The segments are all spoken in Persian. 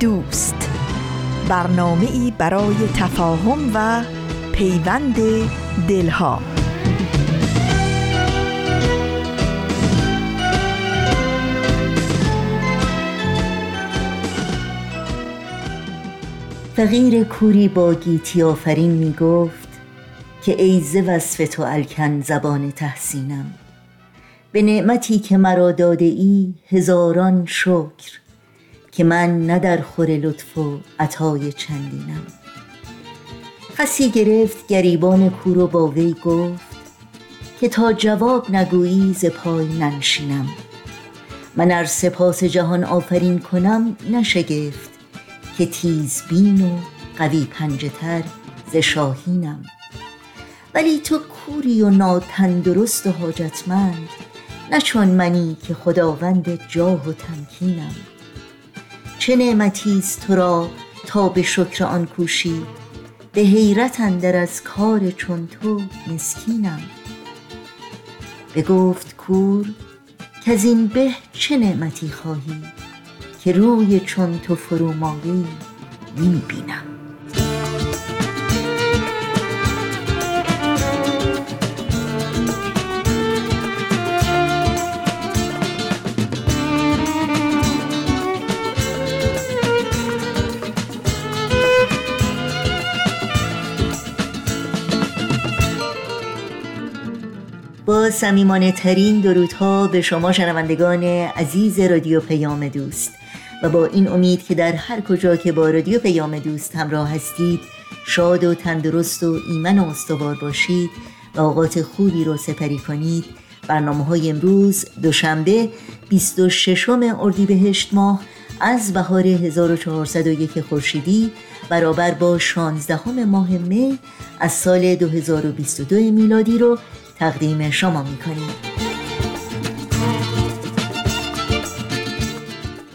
دوست. برنامه ای برای تفاهم و پیوند دلها. فقیر کوری با گیتی آفرین می گفت که ای ز وصف تو الکن زبان تحسینم. به نعمتی که مرا داده ای هزاران شکر. که من نه در خور لطف و عطای چندینم. خسی گرفت گریبان کور و با وی گفت که تا جواب نگویی ز پای ننشینم. من ار سپاس جهان آفرین کنم نشگفت که تیزبین و قوی پنجه تر ز شاهینم. ولی تو کوری و ناتندرست و حاجتمند نه چون منی که خداوند جاه و تمکینم. چه نعمتی است تو را تا به شکر آن کوشی؟ به حیرت اندر از کار چون تو مسکینم. بگفت کور که از این به چه نعمتی خواهی که روی چون تو فرومایی نمی بینم سمیمانه ترین درودها به شما شنوندگان عزیز رادیو پیام دوست. و با این امید که در هر کجا که با رادیو پیام دوست همراه هستید شاد و تندرست و ایمن و استوار باشید و اوقات خوبی رو سپری کنید. برنامه های امروز دوشنبه 26 اردیبهشت ماه از بهار 1401 خورشیدی برابر با 16 ماه می از سال 2022 میلادی رو تقدیم شما می‌کنیم.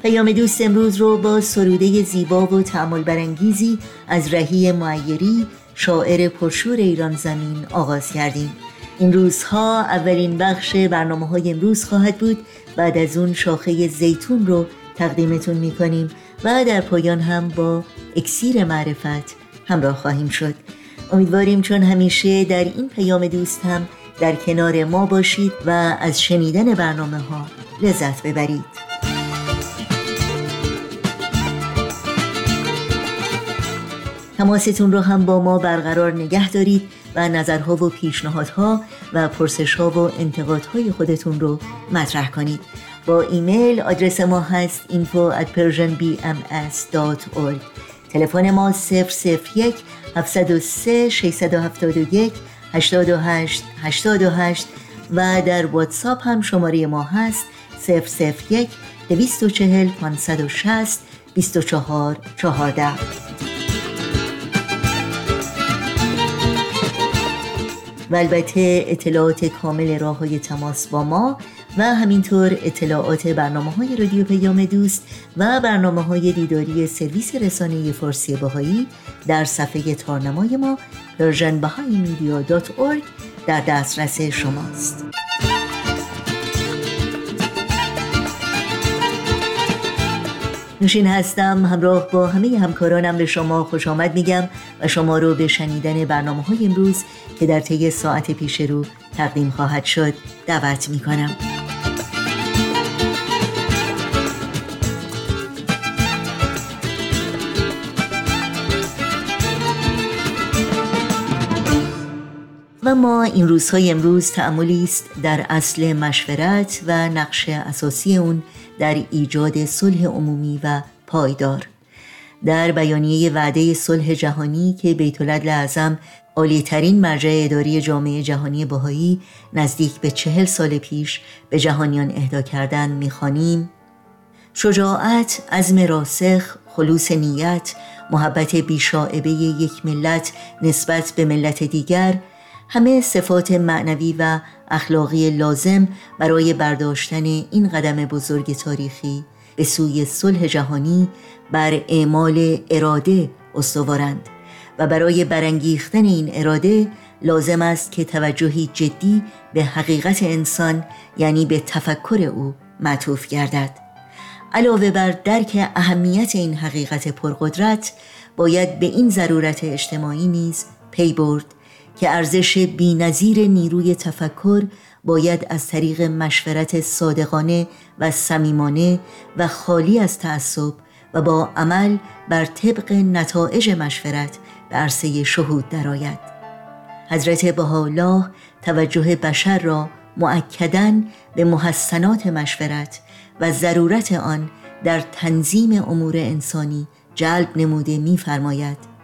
پیام دوست امروز رو با سروده زیبا و تعمل برانگیزی از رهی معیری شاعر پرشور ایران زمین آغاز کردیم. این روزها اولین بخش برنامه های امروز خواهد بود. بعد از اون شاخه زیتون رو تقدیمتون می‌کنیم و در پایان هم با اکسیر معرفت همراه خواهیم شد. امیدواریم چون همیشه در این پیام دوست هم در کنار ما باشید و از شنیدن برنامه ها لذت ببرید. تماستون رو هم با ما برقرار نگه دارید و نظرها و پیشنهادها و پرسشها و انتقادهای خودتون رو مطرح کنید. با ایمیل آدرس ما هست info at persianbms.org تلفن ما 001 703 671 828 828 و در واتساپ هم شماره ما هست 001 240 560 24 14 و البته اطلاعات کامل راه های تماس با ما و همینطور اطلاعات برنامه های رادیو پیام دوست و برنامه های دیداری سرویس رسانه فارسی باهایی در صفحه تارنمای ما persianbahaimedia.org در دسترس شماست. نوشین هستم همراه با همه همکارانم به شما خوش آمد میگم و شما رو به شنیدن برنامه های امروز که در طی ساعت پیش رو تقدیم خواهد شد دعوت می‌کنم. و ما این روزهای امروز تعملی است در اصل مشورت و نقش اساسی اون در ایجاد صلح عمومی و پایدار. در بیانیه وعده صلح جهانی که بیت اعظم عالیترین مرجع اداری جامعه جهانی بهایی نزدیک به چهل سال پیش به جهانیان اهدا کردن می‌خوانیم شجاعت، عزم راسخ، خلوص نیت، محبت بیشاعبه یک ملت نسبت به ملت دیگر همه صفات معنوی و اخلاقی لازم برای برداشتن این قدم بزرگ تاریخی به سوی صلح جهانی بر اعمال اراده استوارند و برای برانگیختن این اراده لازم است که توجهی جدی به حقیقت انسان یعنی به تفکر او معطوف گردد. علاوه بر درک اهمیت این حقیقت پرقدرت باید به این ضرورت اجتماعی نیز پی برد. که ارزش بینظیر نیروی تفکر باید از طریق مشورت صادقانه و صمیمانه و خالی از تعصب و با عمل بر طبق نتایج مشورت به عرصه شهود درآید. حضرت بهاءالله توجه بشر را معکدن به محسنات مشورت و ضرورت آن در تنظیم امور انسانی جلب نموده می‌فرماید.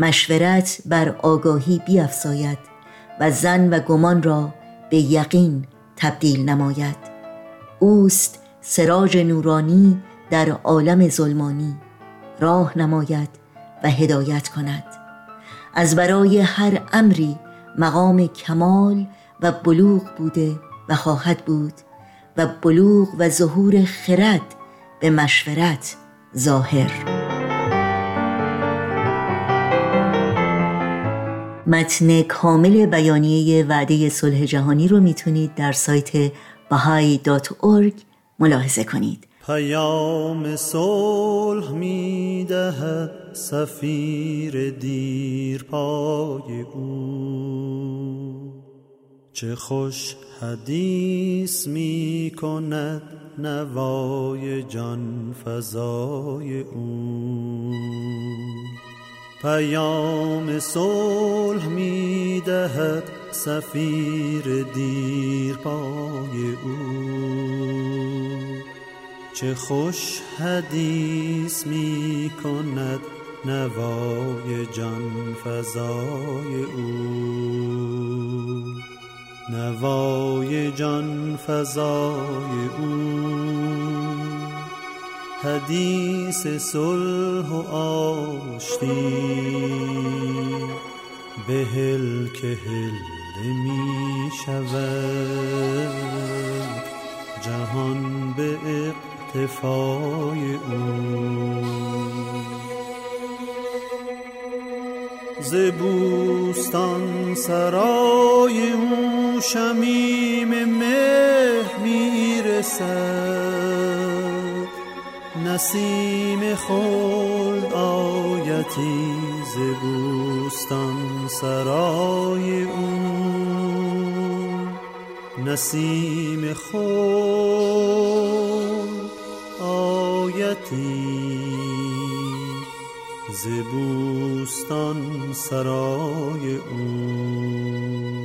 مشورت بر آگاهی بیافزاید و زن و گمان را به یقین تبدیل نماید. اوست سراج نورانی در عالم ظلمانی. راه نماید و هدایت کند. از برای هر امری مقام کمال و بلوغ بوده و خواهد بود و بلوغ و ظهور خرد به مشورت ظاهر. متن کامل بیانیه وعده صلح جهانی رو می‌تونید در سایت bahai.org ملاحظه کنید. پیام صلح می‌دهد سفیر دیر پای او. چه خوش حدیث می کند نوای جان فضای او. پیام صلح می دهد سفیر دیر پای او. چه خوش حدیث می کند نوای جان فضای او. نوای جان فضای او. حدیث صلح و آشتی. بهل که هل می شود. جهان به اقتفای او. ز سرای او شمیم مه می‌رسد نسیم خلد آیتی ز بوستان سرای او نسیم خلد آیتی ز بوستان سرای او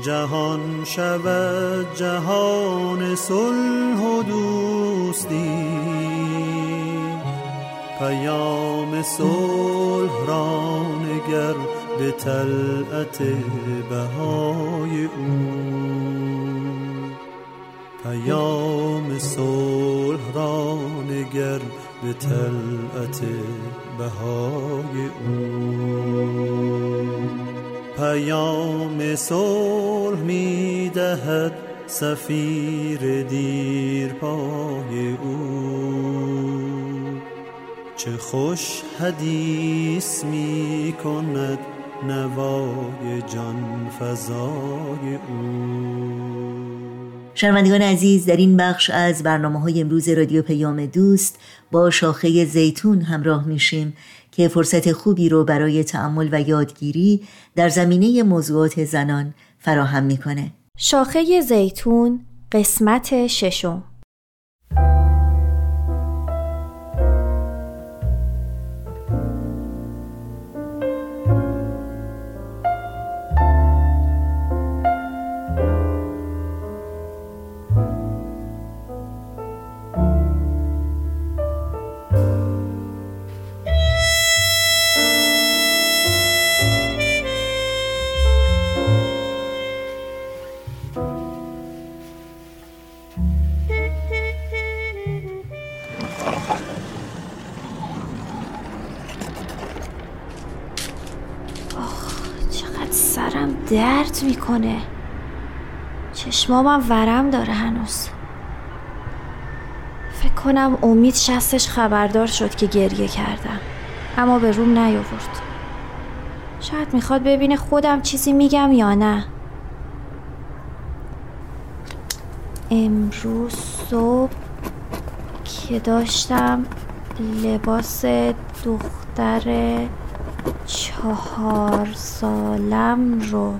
جهان شود جهان صلح و دوستی. پیام صلح را نگر به طلعت بهای او. پیام صلح را نگر به طلعت بهای او. پیام صلح می دهد سفیر دیر پای او. چه خوش حدیث می کند نوای جان فضای او. شنوندگان عزیز در این بخش از برنامه های امروز رادیو پیام دوست با شاخه زیتون همراه میشیم که فرصت خوبی رو برای تعمل و یادگیری در زمینه موضوعات زنان فراهم می‌کنه. شاخه زیتون قسمت ششم درد می‌کنه. چشمامم ورم داره هنوز. فکر کنم امید شستش خبردار شد که گریه کردم. اما به روم نیاورد. شاید می‌خواد ببینه خودم چیزی میگم یا نه. امروز صبح که داشتم لباس دختر چهار سالم رو.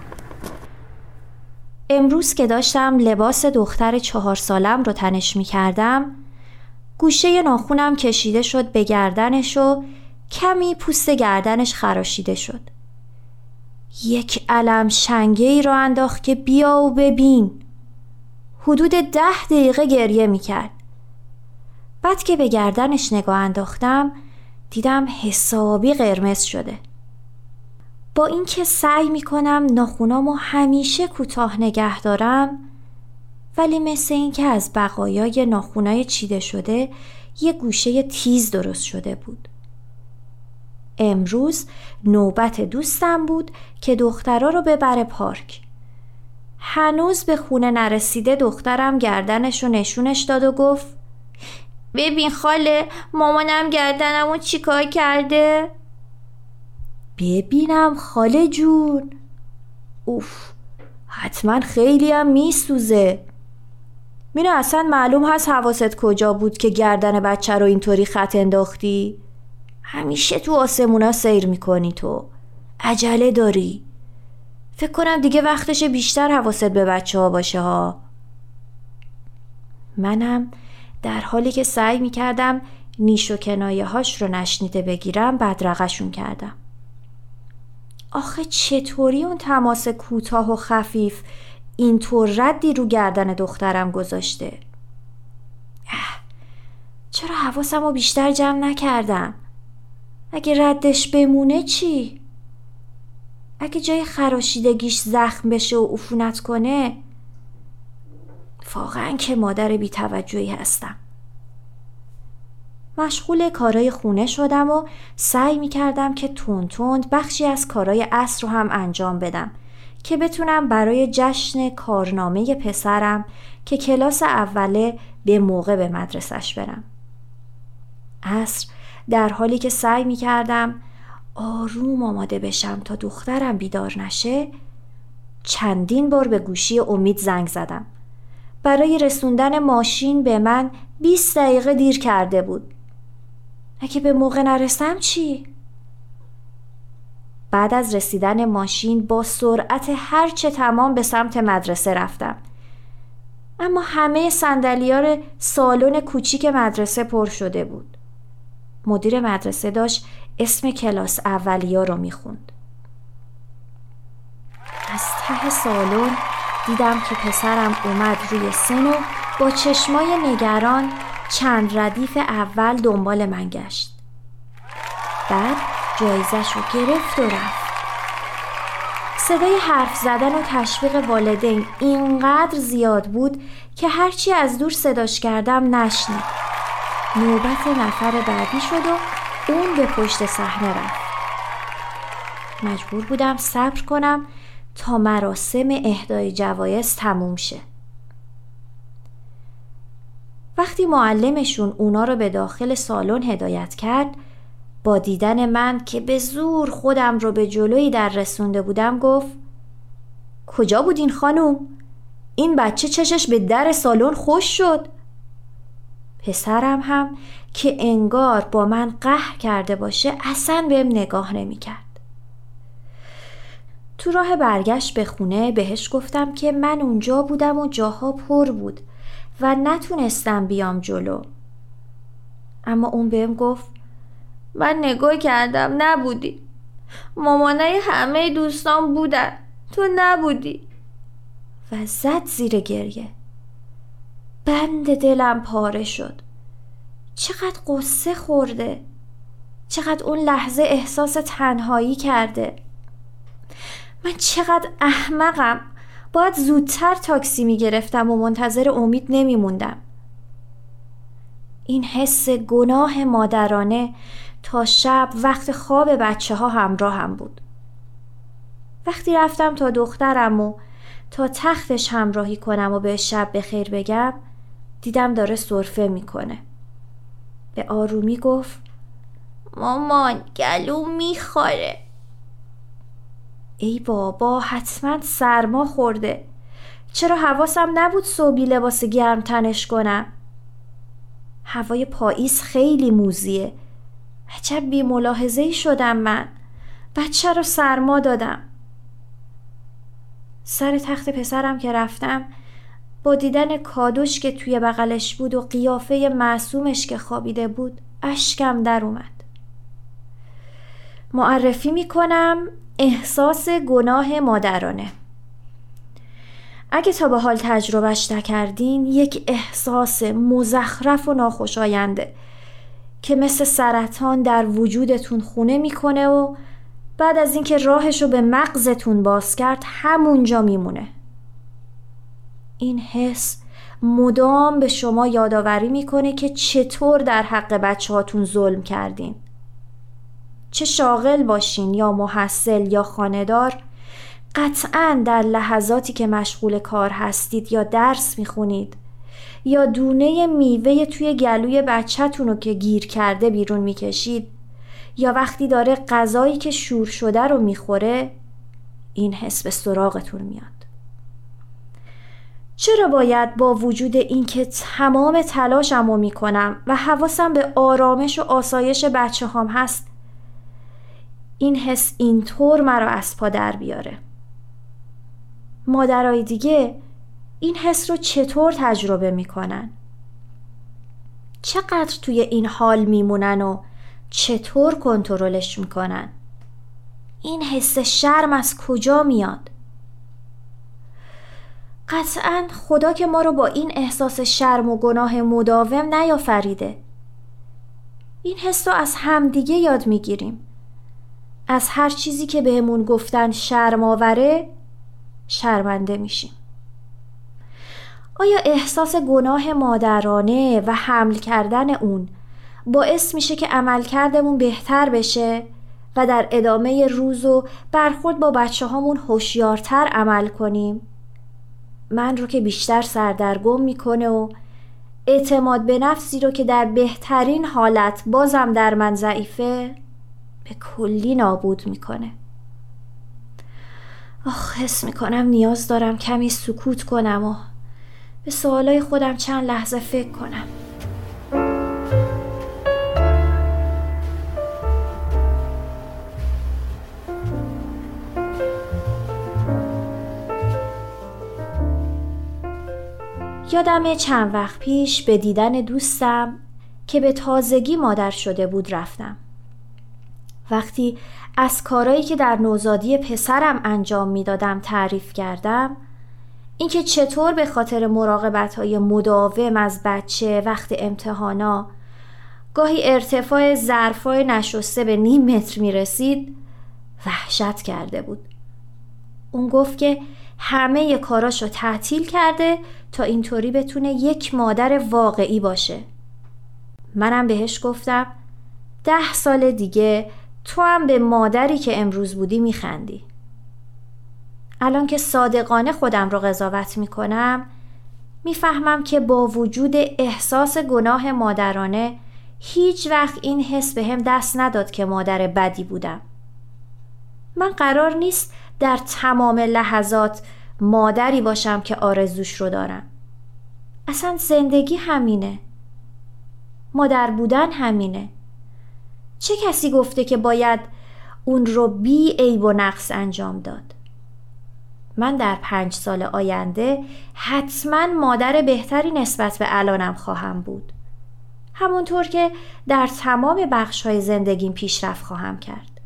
امروز که داشتم لباس دختر چهار سالم رو تنش می کردم گوشه ناخونم کشیده شد به گردنش و کمی پوست گردنش خراشیده شد. یک علم شنگه ای را انداخت که بیا و ببین. حدود ده دقیقه گریه می کرد بعد که به گردنش نگاه انداختم دیدم حسابی قرمز شده. با اینکه سعی می‌کنم ناخونامو همیشه کوتاه نگه دارم ولی مثل اینکه از بقایای ناخونای چیده شده یه گوشه تیز درست شده بود. امروز نوبت دوستم بود که دخترا رو ببره پارک. هنوز به خونه نرسیده دخترم گردنش رو نشونش داد و گفت ببین خاله مامانم گردنمو چیکار کرده؟ ببینم خاله جون. اوف حتما خیلی هم میسوزه. مینه اصلا معلوم هست حواست کجا بود که گردن بچه رو اینطوری خط انداختی؟ همیشه تو آسمونا سیر می‌کنی تو. عجله داری. فکر کنم دیگه وقتش بیشتر حواست به بچه ها باشه ها. منم در حالی که سعی می‌کردم نیش و کنایه هاش رو نشنیده بگیرم بدرقشون کردم. آخه چطوری اون تماس کوتاه و خفیف اینطور ردی رو گردن دخترم گذاشته؟ اه چرا حواسم رو بیشتر جمع نکردم؟ اگه ردش بمونه چی؟ اگه جای خراشیدگیش زخم بشه و عفونت کنه واقعا که مادر بیتوجهی هستم مشغول کارای خونه شدم و سعی می کردم که تون تند بخشی از کارای اصر رو هم انجام بدم که بتونم برای جشن کارنامه پسرم که کلاس اوله به موقع به مدرسش برم. اصر در حالی که سعی می کردم آروم آماده بشم تا دخترم بیدار نشه چندین بار به گوشی امید زنگ زدم. برای رسوندن ماشین به من 20 دقیقه دیر کرده بود. اگه به موقع نرسم چی؟ بعد از رسیدن ماشین با سرعت هرچه تمام به سمت مدرسه رفتم. اما همه سندلیار سالن کوچیک مدرسه پر شده بود. مدیر مدرسه داشت اسم کلاس اولیا رو می‌خوند. از ته سالن دیدم که پسرم اومد روی سن و با چشمای نگران چند ردیف اول دنبال من گشت. بعد جایزش رو گرفت و رفت. صدای حرف زدن و تشویق والدین اینقدر زیاد بود که هرچی از دور صداش کردم نشنید. نوبت نفر بعدی شد و اون به پشت صحنه رفت. مجبور بودم صبر کنم تا مراسم اهدای جوایز تموم شه وقتی معلمشون اونا رو به داخل سالن هدایت کرد با دیدن من که به زور خودم رو به جلوی در رسونده بودم گفت کجا بودین خانوم؟ این بچه چشش به در سالن خوش شد پسرم هم که انگار با من قهر کرده باشه اصلا بهم نگاه نمی‌کرد. تو راه برگشت به خونه بهش گفتم که من اونجا بودم و جاها پر بود و نتونستم بیام جلو. اما اون بهم گفت من نگاه کردم نبودی. مامانای همه دوستان بودن تو نبودی. و زد زیر گریه. بند دلم پاره شد. چقدر قصه خورده. چقدر اون لحظه احساس تنهایی کرده. من چقدر احمقم باید زودتر تاکسی می گرفتم و منتظر امید نمی موندم. این حس گناه مادرانه تا شب وقت خواب بچه ها همراه هم بود. وقتی رفتم تا دخترم و تا تختش همراهی کنم و به شب به خیر بگم دیدم داره صرفه می‌کنه به آرومی گفت مامان گلو می‌خوره ای بابا حتما سرما خورده. چرا حواسم نبود صبحی لباس گرم تنش کنم؟ هوای پاییز خیلی موزیه. عجب بی ملاحظه شدم من. بچه رو سرما دادم. سر تخت پسرم که رفتم با دیدن کادوش که توی بغلش بود و قیافه معصومش که خوابیده بود اشکم در اومد. معرفی می‌کنم احساس گناه مادرانه. اگه تا به حال تجربهش نکردین یک احساس مزخرف و ناخوشاینده که مثل سرطان در وجودتون خونه می‌کنه و بعد از اینکه راهش رو به مغزتون باز کرد همونجا میمونه. این حس مدام به شما یادآوری می‌کنه که چطور در حق بچه هاتون ظلم کردین. چه شاغل باشین یا محصل یا خاندار قطعا در لحظاتی که مشغول کار هستید یا درس می‌خونید یا دونه میوه توی گلوی بچهتون رو که گیر کرده بیرون می‌کشید یا وقتی داره غذایی که شور شده رو می‌خوره این حس به سراغتون میاد. چرا باید با وجود اینکه تمام تلاشم رو می‌کنم و حواسم به آرامش و آسایش بچه هم هست این حس اینطور مرا از پا در بیاره مادرای دیگه این حس رو چطور تجربه می‌کنن؟ چقدر توی این حال میمونن و چطور کنترلش می‌کنن؟ این حس شرم از کجا میاد؟ قطعا خدا که ما رو با این احساس شرم و گناه مداوم نیافریده این حس رو از همدیگه یاد می‌گیریم از هر چیزی که بهمون گفتن شرم آوره شرمنده میشیم. آیا احساس گناه مادرانه و حمل کردن اون باعث میشه که عملکردمون بهتر بشه و در ادامه روز و برخورد با بچه هامون هوشیارتر عمل کنیم؟ من رو که بیشتر سردرگم می‌کنه و اعتماد به نفسی رو که در بهترین حالت بازم در من ضعیفه به کلی نابود می‌کنه. آخ حس می‌کنم نیاز دارم کمی سکوت کنم و به سوالای خودم چند لحظه فکر کنم. یادم چند وقت پیش به دیدن دوستم که به تازگی مادر شده بود رفتم. وقتی از کارایی که در نوزادی پسرم انجام می‌دادم تعریف کردم اینکه چطور به خاطر مراقبت های مداوم از بچه وقت امتحانا گاهی ارتفاع ظرفای نشسته به نیم متر می رسید وحشت کرده بود. اون گفت که همه کاراشو تعطیل کرده تا اینطوری بتونه یک مادر واقعی باشه. منم بهش گفتم ده سال دیگه تو هم به مادری که امروز بودی میخندی. الان که صادقانه خودم رو قضاوت می‌کنم می‌فهمم که با وجود احساس گناه مادرانه هیچ وقت این حس به هم دست نداد که مادر بدی بودم. من قرار نیست در تمام لحظات مادری باشم که آرزوش رو دارم. اصلا زندگی همینه. مادر بودن همینه. چه کسی گفته که باید اون رو بی عیب و نقص انجام داد؟ من در پنج سال آینده حتما مادر بهتری نسبت به الانم خواهم بود. همونطور که در تمام بخش های زندگیم پیشرفت خواهم کرد.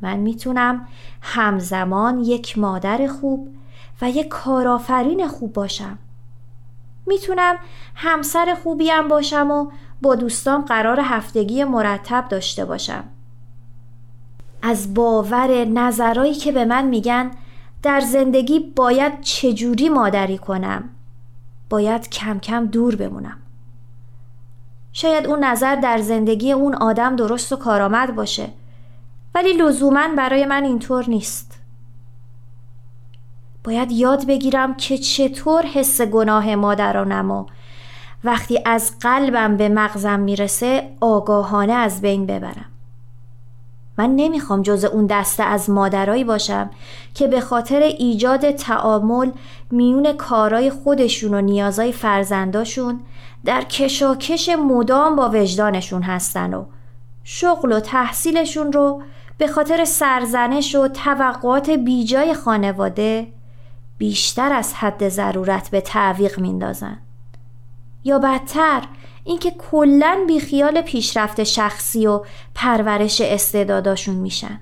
من می‌تونم همزمان یک مادر خوب و یک کارآفرین خوب باشم. می‌تونم همسر خوبیم باشم و با دوستان قرار هفتگی مرتب داشته باشم. از باور نظرایی که به من میگن در زندگی باید چجوری مادری کنم؟ باید کم کم دور بمونم. شاید اون نظر در زندگی اون آدم درست و کارآمد باشه ولی لزوما برای من اینطور نیست. باید یاد بگیرم که چطور حس گناه مادرانم و وقتی از قلبم به مغزم می‌رسه آگاهانه از بین ببرم. من نمی‌خوام جز اون دسته از مادرایی باشم که به خاطر ایجاد تعامل میون کارای خودشون و نیازای فرزنداشون در کشاکش مدام با وجدانشون هستن و شغل و تحصیلشون رو به خاطر سرزنش و توقعات بیجای خانواده بیشتر از حد ضرورت به تعویق میندازن. یا بدتر اینکه کلا بیخیال پیشرفت شخصی و پرورش استعداداشون میشن.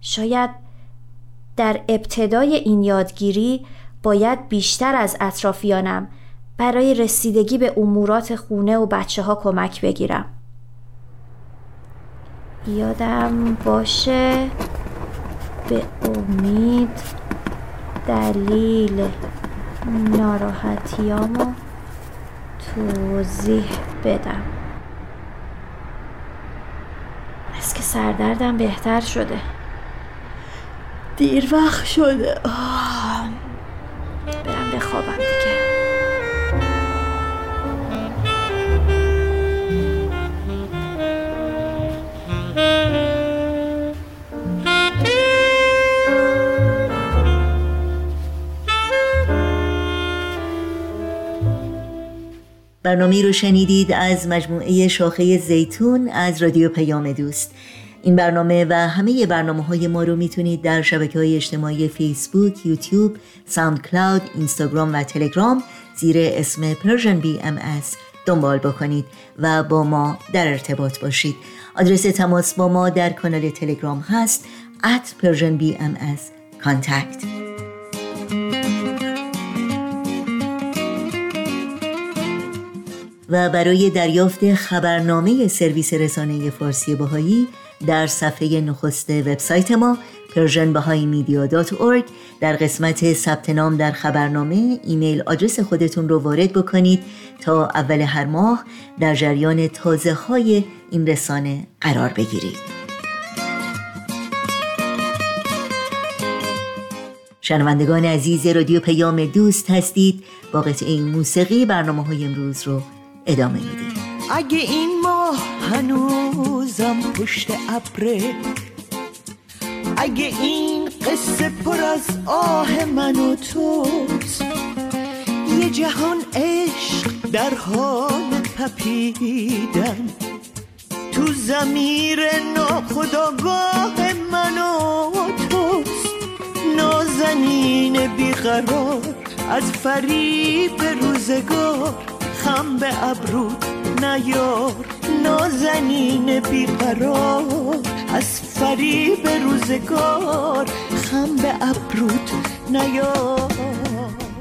شاید در ابتدای این یادگیری باید بیشتر از اطرافیانم برای رسیدگی به امورات خونه و بچه ها کمک بگیرم. یادم باشه به امید دلیل ناراحتیامو توضیح بدم. از که سردردم بهتر شده. دیر وقت شده. برم برنامه رو شنیدید از مجموعه شاخه زیتون از رادیو پیام دوست. این برنامه و همه برنامه های ما رو می‌تونید در شبکه های اجتماعی فیسبوک، یوتیوب، SoundCloud، اینستاگرام و تلگرام زیر اسم Persian BMS دنبال بکنید و با ما در ارتباط باشید. آدرس تماس با ما در کانال تلگرام هست at Persian BMS contact. و برای دریافت خبرنامه سرویس رسانه فارسی باهایی در صفحه نخست وبسایت ما persianbahaimedia.org در قسمت ثبت نام در خبرنامه ایمیل آدرس خودتون رو وارد بکنید تا اول هر ماه در جریان تازه های این رسانه قرار بگیرید. شنوندگان عزیز رادیو پیام دوست هستید. با قطعه موسیقی برنامه های امروز رو ادامه میدیم. اگه این ماه هنوزم پشت ابره اگه این قصه پر از آه من و توست یه جهان عشق در حال تپیدن تو زمیر ناخداگاه من و توست. نازنین بیقرار از فریب روزگار خم به ابرود نیار نازنین بیقرار از فریب روزگار خم به ابرود نیار.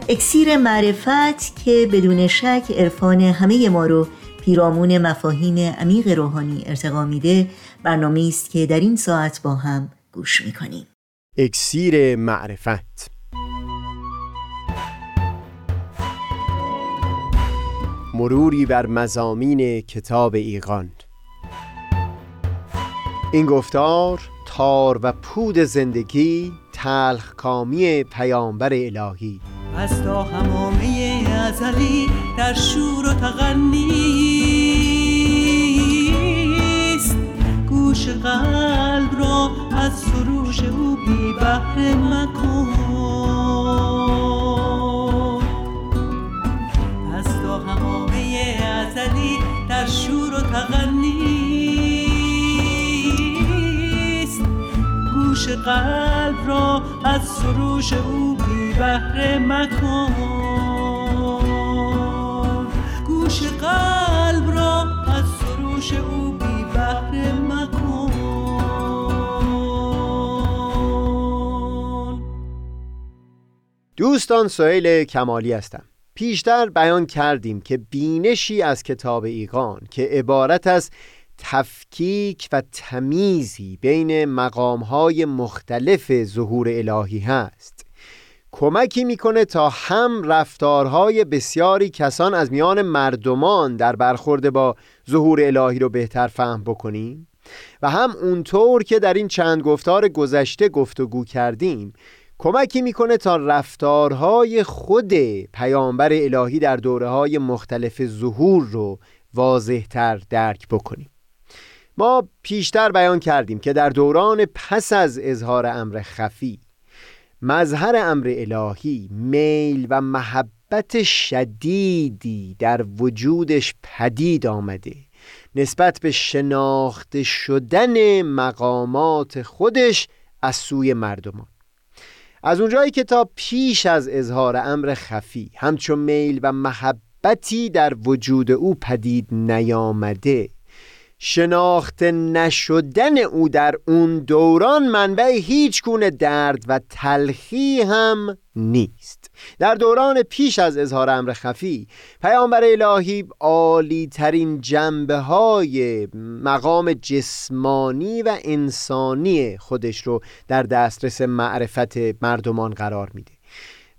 اکسیر معرفت که بدون شک عرفان همه ما رو پیرامون مفاهیم عمیق روحانی ارتقا میده برنامه است که در این ساعت با هم گوش می‌کنیم. اکسیر معرفت مروری بر مزامین کتاب ایقان این گفتار تار و پود زندگی تلخ کامی پیامبر الهی. از تا همامه ازلی در شور و تغنیست گوش قلب را از سروش او بی بحر مکن. شور و تغنیست گوش قلب را از سروش او بی بهره مکن. گوش قلب را از سروش او بی بهره مکن. دوستان سویل کمالی هستم. پیشتر بیان کردیم که بینشی از کتاب ایقان که عبارت از تفکیک و تمیزی بین مقامهای مختلف ظهور الهی هست. کمکی می‌کنه تا هم رفتارهای بسیاری کسان از میان مردمان در برخورد با ظهور الهی رو بهتر فهم بکنیم و هم اونطور که در این چند گفتار گذشته گفتگو کردیم کمکی می‌کنه تا رفتارهای خود پیامبر الهی در دوره های مختلف ظهور رو واضحتر درک بکنیم. ما پیشتر بیان کردیم که در دوران پس از اظهار امر خفی مظهر امر الهی میل و محبت شدیدی در وجودش پدید آمده نسبت به شناخته شدن مقامات خودش از سوی مردمان. از اونجایی که تا پیش از اظهار امر خفی همچون میل و محبتی در وجود او پدید نیامده شناخته نشدن او در اون دوران منبع هیچ گونه درد و تلخی هم نیست. در دوران پیش از اظهار امر خفی پیامبر الهی عالی ترین جنبه های مقام جسمانی و انسانی خودش رو در دسترس معرفت مردمان قرار میده.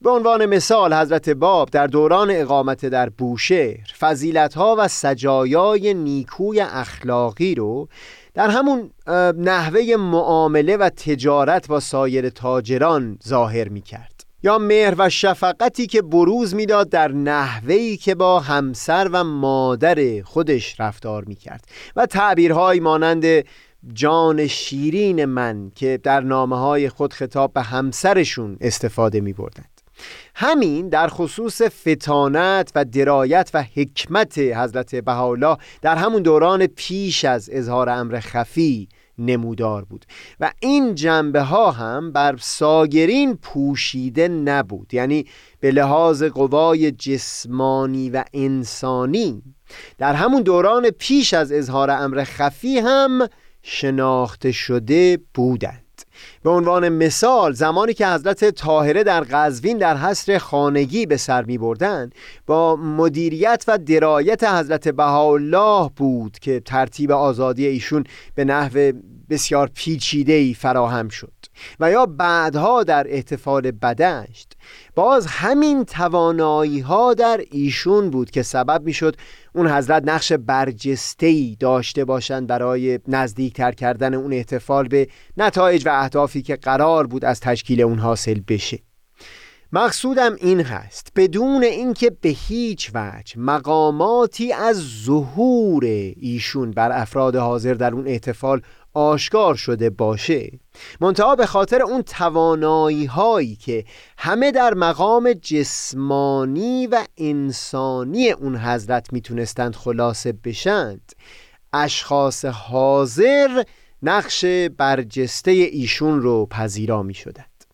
به عنوان مثال حضرت باب در دوران اقامت در بوشهر فضیلتها و سجایای نیکوی اخلاقی رو در همون نحوه معامله و تجارت با سایر تاجران ظاهر می کرد یا مهر و شفقتی که بروز می‌داد در نحوهی که با همسر و مادر خودش رفتار می کرد و تعبیرهایی مانند جان شیرین من که در نامه های خود خطاب به همسرشون استفاده می بردن. همین در خصوص فتانت و درایت و حکمت حضرت بهاءالله در همون دوران پیش از اظهار امر خفی نمودار بود. و این جنبه ها هم بر ساگرین پوشیده نبود. یعنی به لحاظ قوای جسمانی و انسانی در همون دوران پیش از اظهار امر خفی هم شناخته شده بودند. به عنوان مثال زمانی که حضرت طاهره در قزوین در حصر خانگی به سر می بردن با مدیریت و درایت حضرت بهاءالله بود که ترتیب آزادی ایشون به نحو بسیار پیچیده ای فراهم شد. و یا بعدها در احتفال بدشت. باز همین توانایی ها در ایشون بود که سبب می شد اون حضرت نقش برجسته داشته باشند برای نزدیکتر کردن اون احتفال به نتایج و اهدافی که قرار بود از تشکیل اون حاصل بشه. مقصودم این هست بدون اینکه به هیچ وجه مقاماتی از ظهور ایشون بر افراد حاضر در اون احتفال آشکار شده باشه. منتها به خاطر اون توانایی هایی که همه در مقام جسمانی و انسانی اون حضرت می‌تونستند خلاصه بشند اشخاص حاضر نقش برجسته ایشون رو پذیرا می شدند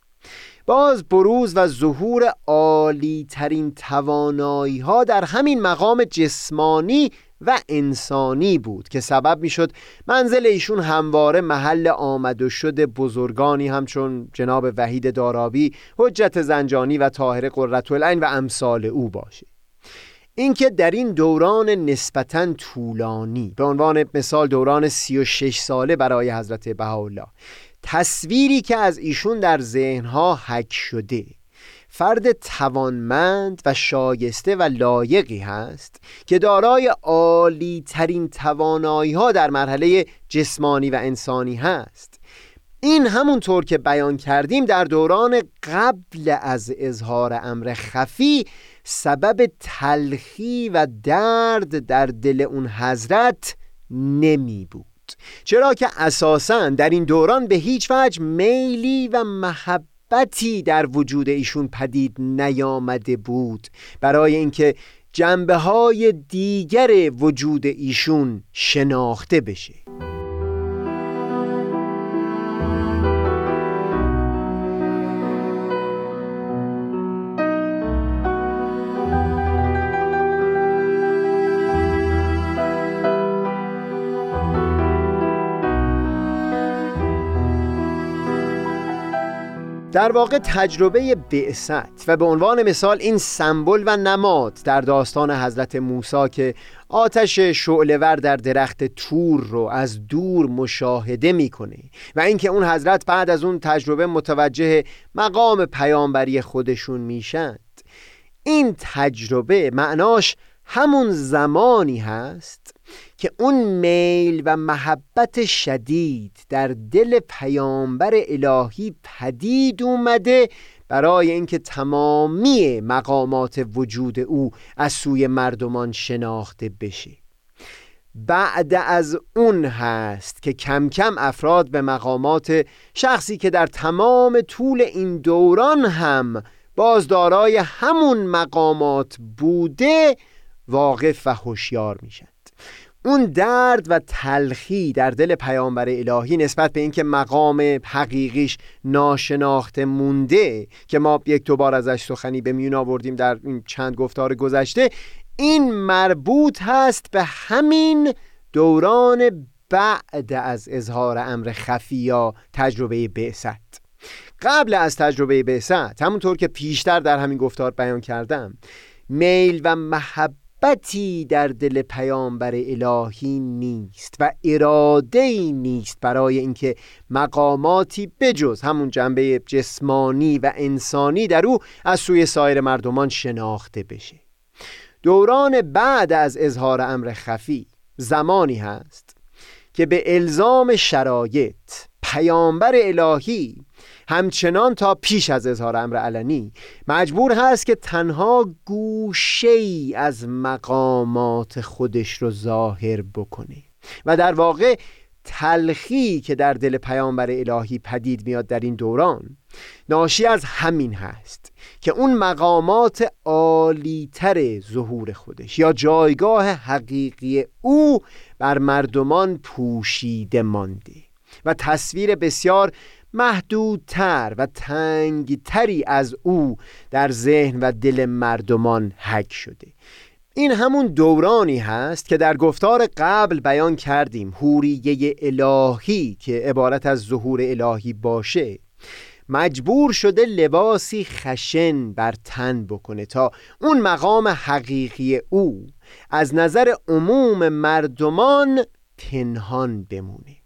باز بروز و ظهور عالی ترین توانایی ها در همین مقام جسمانی و انسانی بود که سبب می‌شد منزل ایشون همواره محل آمد و شد بزرگانی. همچون جناب وحید دارابی حجت زنجانی و طاهر قررتالعین و امثال او باشه. اینکه در این دوران نسبتا طولانی به عنوان مثال دوران 36 ساله برای حضرت بهاءالله تصویری که از ایشون در ذهنها حک شده فرد توانمند و شایسته و لایقی هست که دارای عالی ترین توانایی ها در مرحله جسمانی و انسانی هست. این همونطور که بیان کردیم در دوران قبل از اظهار امر خفی سبب تلخی و درد در دل اون حضرت نمی بود. چرا که اساسا در این دوران به هیچ وجه میلی و محبتی در وجود ایشون پدید نیامده بود برای اینکه جنبه های دیگر وجود ایشون شناخته بشه. در واقع تجربه بعثت و به عنوان مثال این سمبل و نماد در داستان حضرت موسی که آتش شعلور در درخت تور رو از دور مشاهده می‌کنه و اینکه اون حضرت بعد از اون تجربه متوجه مقام پیامبری خودشون میشند این تجربه معناش همون زمانی هست که اون میل و محبت شدید در دل پیامبر الهی پدید اومده برای اینکه تمامی مقامات وجود او از سوی مردمان شناخته بشه. بعد از اون هست که کم کم افراد به مقامات شخصی که در تمام طول این دوران هم بازدارای همون مقامات بوده واقف و هوشیار میشند اون درد و تلخی در دل پیامبر الهی نسبت به اینکه مقام حقیقیش ناشناخته مونده که ما یک دوبار ازش سخنی به میون آوردیم در این چند گفتار گذشته این مربوط هست به همین دوران بعد از اظهار امر خفی یا تجربه بعثت. قبل از تجربه بعثت همونطور که پیشتر در همین گفتار بیان کردم میل و محبتی در دل پیامبر الهی نیست و اراده ای نیست برای اینکه مقاماتی بجز همون جنبه جسمانی و انسانی در او از سوی سایر مردمان شناخته بشه. دوران بعد از اظهار امر خفی زمانی هست که به الزام شرایط پیامبر الهی همچنان تا پیش از اظهار امر علنی مجبور هست که تنها گوشه ای از مقامات خودش رو ظاهر بکنه و در واقع تلخی که در دل پیامبر الهی پدید میاد در این دوران ناشی از همین هست که اون مقامات عالیتر ظهور خودش یا جایگاه حقیقی او بر مردمان پوشیده مانده و تصویر بسیار محدودتر و تنگتری از او در ذهن و دل مردمان حک شده. این همون دورانی هست که در گفتار قبل بیان کردیم هوریه الهی که عبارت از ظهور الهی باشه. مجبور شده لباسی خشن بر تن بکنه تا اون مقام حقیقی او از نظر عموم مردمان پنهان بمونه.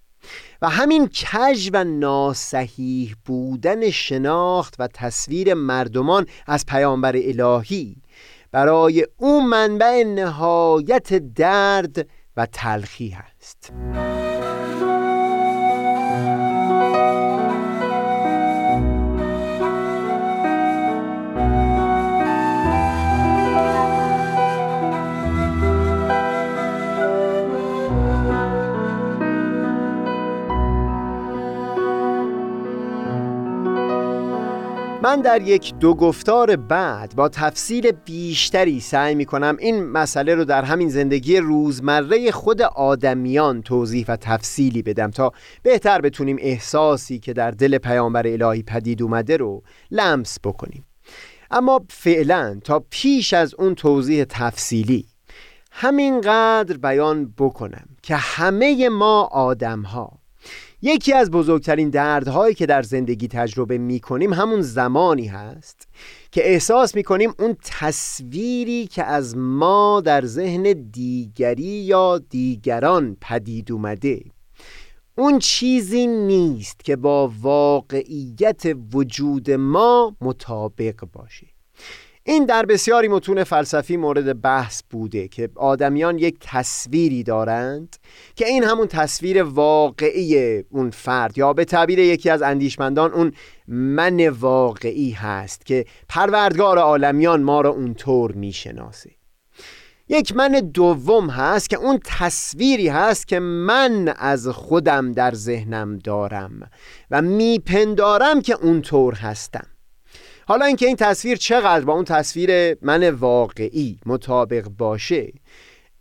و همین کج و ناسحیح بودن شناخت و تصویر مردمان از پیامبر الهی برای او منبع نهایت درد و تلخی هست. من در یک دو گفتار بعد با تفصیل بیشتری سعی می کنم این مسئله رو در همین زندگی روزمره خود آدمیان توضیح و تفصیلی بدم تا بهتر بتونیم احساسی که در دل پیامبر الهی پدید اومده رو لمس بکنیم. اما فعلا تا پیش از اون توضیح تفصیلی همینقدر بیان بکنم که همه ما آدم ها یکی از بزرگترین دردهایی که در زندگی تجربه می کنیم همون زمانی هست که احساس می کنیم اون تصویری که از ما در ذهن دیگری یا دیگران پدید اومده. اون چیزی نیست که با واقعیت وجود ما مطابق باشه. این در بسیاری متون فلسفی مورد بحث بوده که آدمیان یک تصویری دارند که این همون تصویر واقعی اون فرد یا به تعبیر یکی از اندیشمندان اون من واقعی هست که پروردگار عالمیان ما را اونطور می‌شناسه. یک من دوم هست که اون تصویری هست که من از خودم در ذهنم دارم و میپندارم که اونطور هستم. حالا اینکه این تصویر چقدر با اون تصویر من واقعی مطابق باشه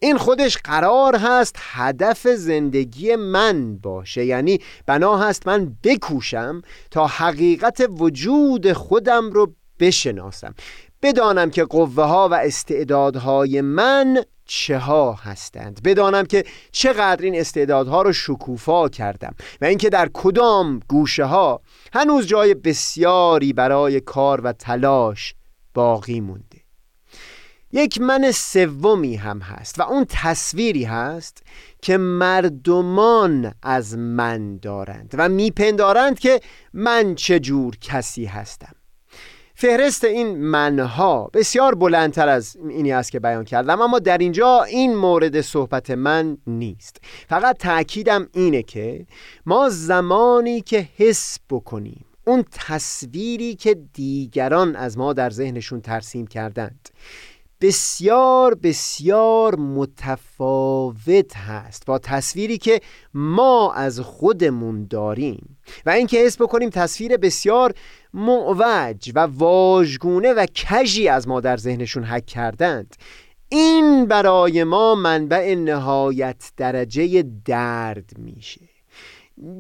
این خودش قرار هست هدف زندگی من باشه. یعنی بنا هست من بکوشم تا حقیقت وجود خودم رو بشناسم. بدانم که قوه ها و استعدادهای من چه ها هستند. بدانم که چقدر این استعدادها رو شکوفا کردم و اینکه در کدام گوشه ها هنوز جای بسیاری برای کار و تلاش باقی مونده. یک من سومی هم هست و اون تصویری هست که مردمان از من دارند و میپندارند که من چه جور کسی هستم. فهرست این منها بسیار بلندتر از اینی است که بیان کردم اما در اینجا این مورد صحبت من نیست. فقط تأکیدم اینه که ما زمانی که حس بکنیم اون تصویری که دیگران از ما در ذهنشون ترسیم کردند بسیار بسیار متفاوت هست با تصویری که ما از خودمون داریم. و اینکه حس بکنیم تصویر بسیار معوج و واژگونه و کژی از ما در ذهنشون حک کردند. این برای ما منبع نهایت درجه درد میشه.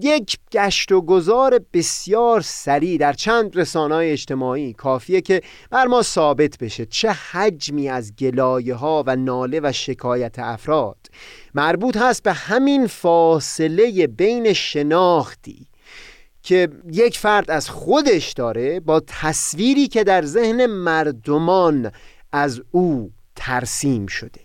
یک گشت و گذار بسیار سریع در چند رسانه اجتماعی کافیه که بر ما ثابت بشه چه حجمی از گلایه ها و ناله و شکایت افراد مربوط هست به همین فاصله بین شناختی. که یک فرد از خودش داره با تصویری که در ذهن مردمان از او ترسیم شده.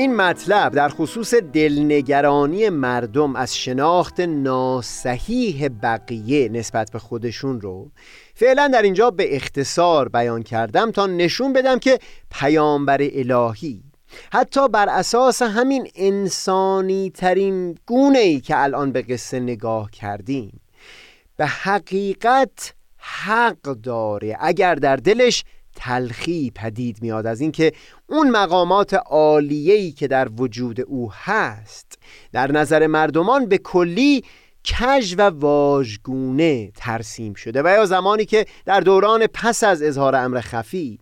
این مطلب در خصوص دلنگرانی مردم از شناخت ناسحیح بقیه نسبت به خودشون رو فعلا در اینجا به اختصار بیان کردم تا نشون بدم که پیامبر الهی حتی بر اساس همین انسانی ترین گونه ای که الان به قصه نگاه کردیم به حقیقت حق داره اگر در دلش تلخی پدید میاد از اینکه اون مقامات عالیه‌ای که در وجود او هست در نظر مردمان به کلی کج و واژگونه ترسیم شده و یا زمانی که در دوران پس از اظهار امر خفی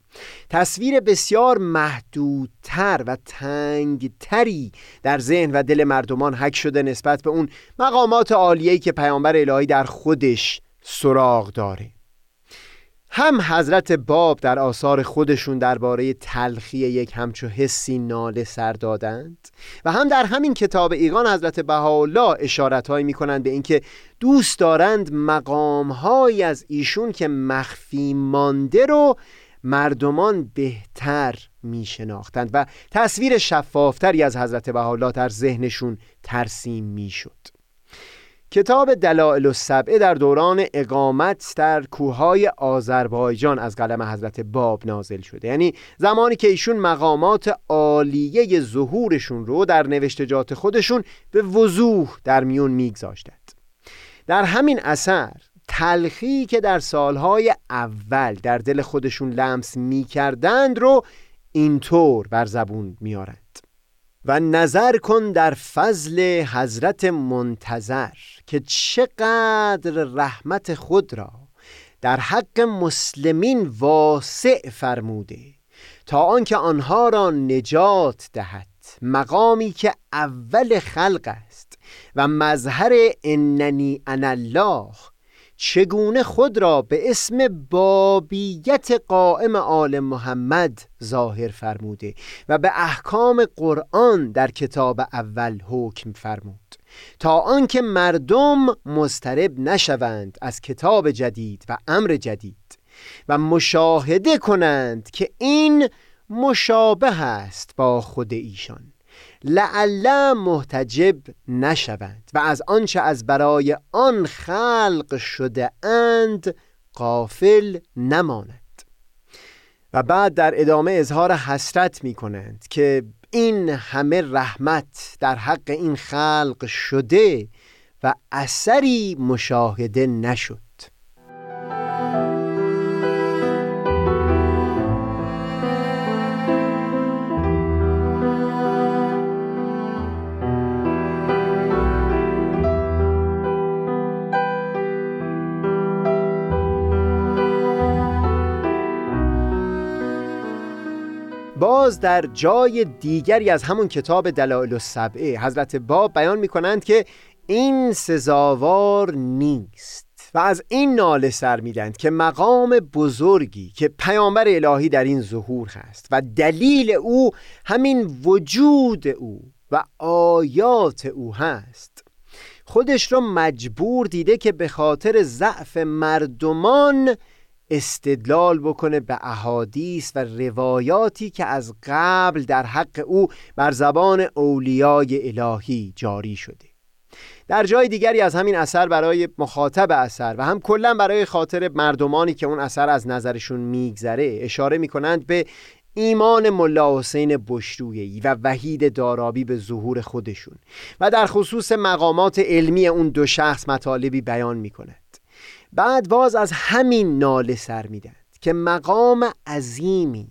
تصویر بسیار محدودتر و تنگتری در ذهن و دل مردمان حک شده نسبت به اون مقامات عالیه‌ای که پیامبر الهی در خودش سراغ داره. هم حضرت باب در آثار خودشون درباره تلخی یک همچو حسی ناله سر دادند و هم در همین کتاب ایقان حضرت بهاءالله هایی می‌کنند به اینکه دوست دارند مقام از ایشون که مخفی مانده رو مردمان بهتر می شناختند و تصویر شفافتری از حضرت بهاءالله در ذهنشون ترسیم می شد کتاب دلائل السبعه در دوران اقامت در کوههای آذربایجان از قلم حضرت باب نازل شده. یعنی زمانی که ایشون مقامات عالیه ظهورشون رو در نوشتجات خودشون به وضوح در میون میگذاشتند. در همین اثر تلخی که در سالهای اول در دل خودشون لمس می‌کردند رو اینطور بر زبون میارند و نظر کن در فضل حضرت منتظر که چقدر رحمت خود را در حق مسلمین واسع فرموده تا آنکه آنها را نجات دهد. مقامی که اول خلق است و مظهر اننی انا الله چگونه خود را به اسم بابیت قائم آل محمد ظاهر فرموده و به احکام قرآن در کتاب اول حکم فرمود؟ تا آنکه مردم مسترب نشوند از کتاب جدید و امر جدید و مشاهده کنند که این مشابه است با خود ایشان. لعل محتجب نشوند و از آنچه از برای آن خلق شده اند قافل نماند. و بعد در ادامه اظهار حسرت می کنند که این همه رحمت در حق این خلق شده و اثری مشاهده نشد. باز در جای دیگری از همون کتاب دلائل السبعه حضرت باب بیان می کنند که این سزاوار نیست و از این ناله سر میدند که مقام بزرگی که پیامبر الهی در این ظهور هست و دلیل او همین وجود او و آیات او هست. خودش را مجبور دیده که به خاطر ضعف مردمان استدلال بکنه به احادیث و روایاتی که از قبل در حق او بر زبان اولیای الهی جاری شده. در جای دیگری از همین اثر برای مخاطب اثر و هم کلا برای خاطر مردمانی که اون اثر از نظرشون میگذره اشاره می‌کنند به ایمان ملا حسین بشرویی و وحید دارابی به ظهور خودشون و در خصوص مقامات علمی اون دو شخص مطالبی بیان می‌کند بعد باز از همین ناله سر میدند که مقام عظیمی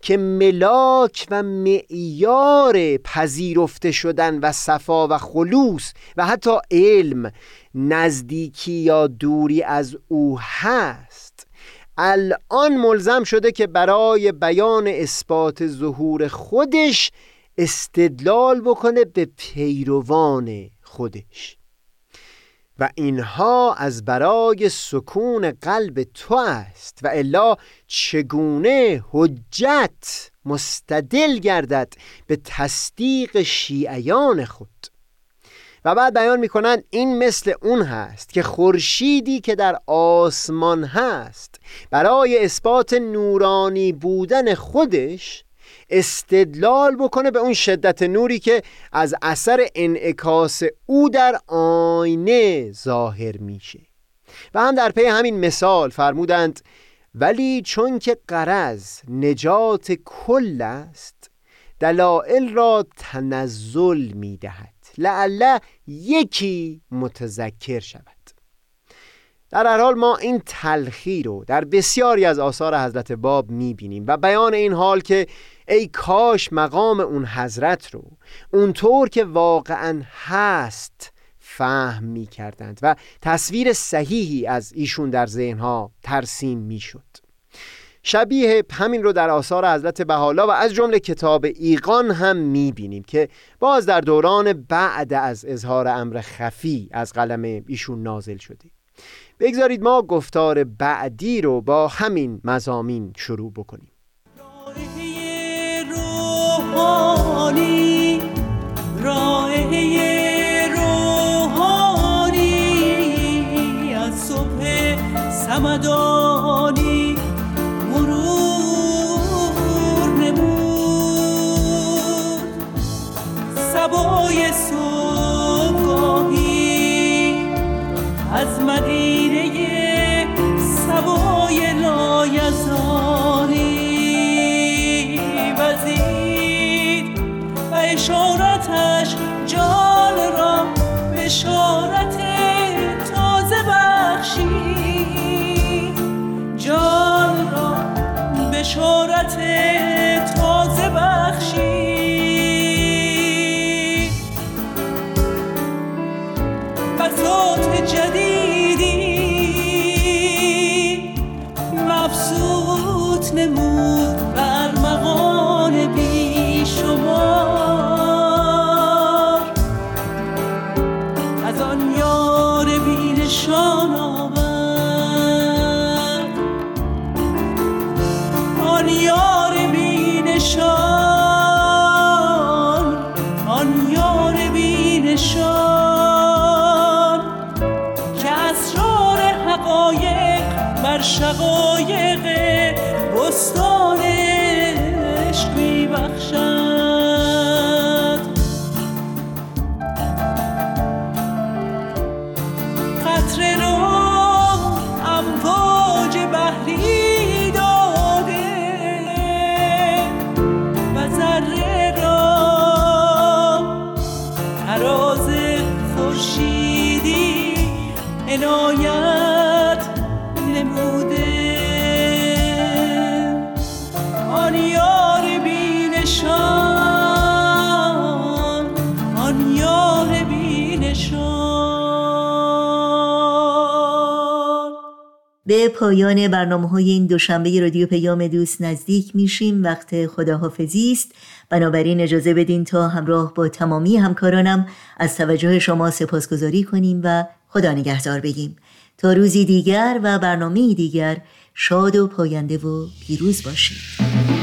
که ملاک و معیار پذیرفته شدن و صفا و خلوص و حتی علم نزدیکی یا دوری از او هست. الان ملزم شده که برای بیان اثبات ظهور خودش استدلال بکنه به پیروان خودش. و اینها از برای سکون قلب تو است و الا چگونه حجت مستدل گردد به تصدیق شیعیان خود. و بعد بیان می‌کنند این مثل اون هست که خورشیدی که در آسمان هست برای اثبات نورانی بودن خودش استدلال بکنه به اون شدت نوری که از اثر انعکاس او در آینه ظاهر میشه. و هم در پی همین مثال فرمودند ولی چون که قرض نجات کل است دلائل را تنزل می‌دهد. لعله یکی متذکر شود. در هر حال ما این تلخی رو در بسیاری از آثار حضرت باب می‌بینیم و بیان این حال که ای کاش مقام اون حضرت رو اونطور که واقعا هست فهم می کردند و تصویر صحیحی از ایشون در ذهنها ترسیم می شد شبیه همین رو در آثار حضرت بحالا و از جمله کتاب ایقان هم می بینیم که باز در دوران بعد از اظهار امر خفی از قلم ایشون نازل شده. بگذارید ما گفتار بعدی رو با همین مزامین شروع بکنیم. روحانی رائحه روحانی. از صبح سمدانی نشان که اسرار حقایق بر شقایق بستان به پایان برنامه های این دوشنبه رادیو پیام دوست نزدیک میشیم. وقت خداحافظی است. بنابراین اجازه بدین تا همراه با تمامی همکارانم از توجه شما سپاسگزاری کنیم و خدا نگهدار بگیم. تا روزی دیگر و برنامه دیگر شاد و پاینده و پیروز باشید.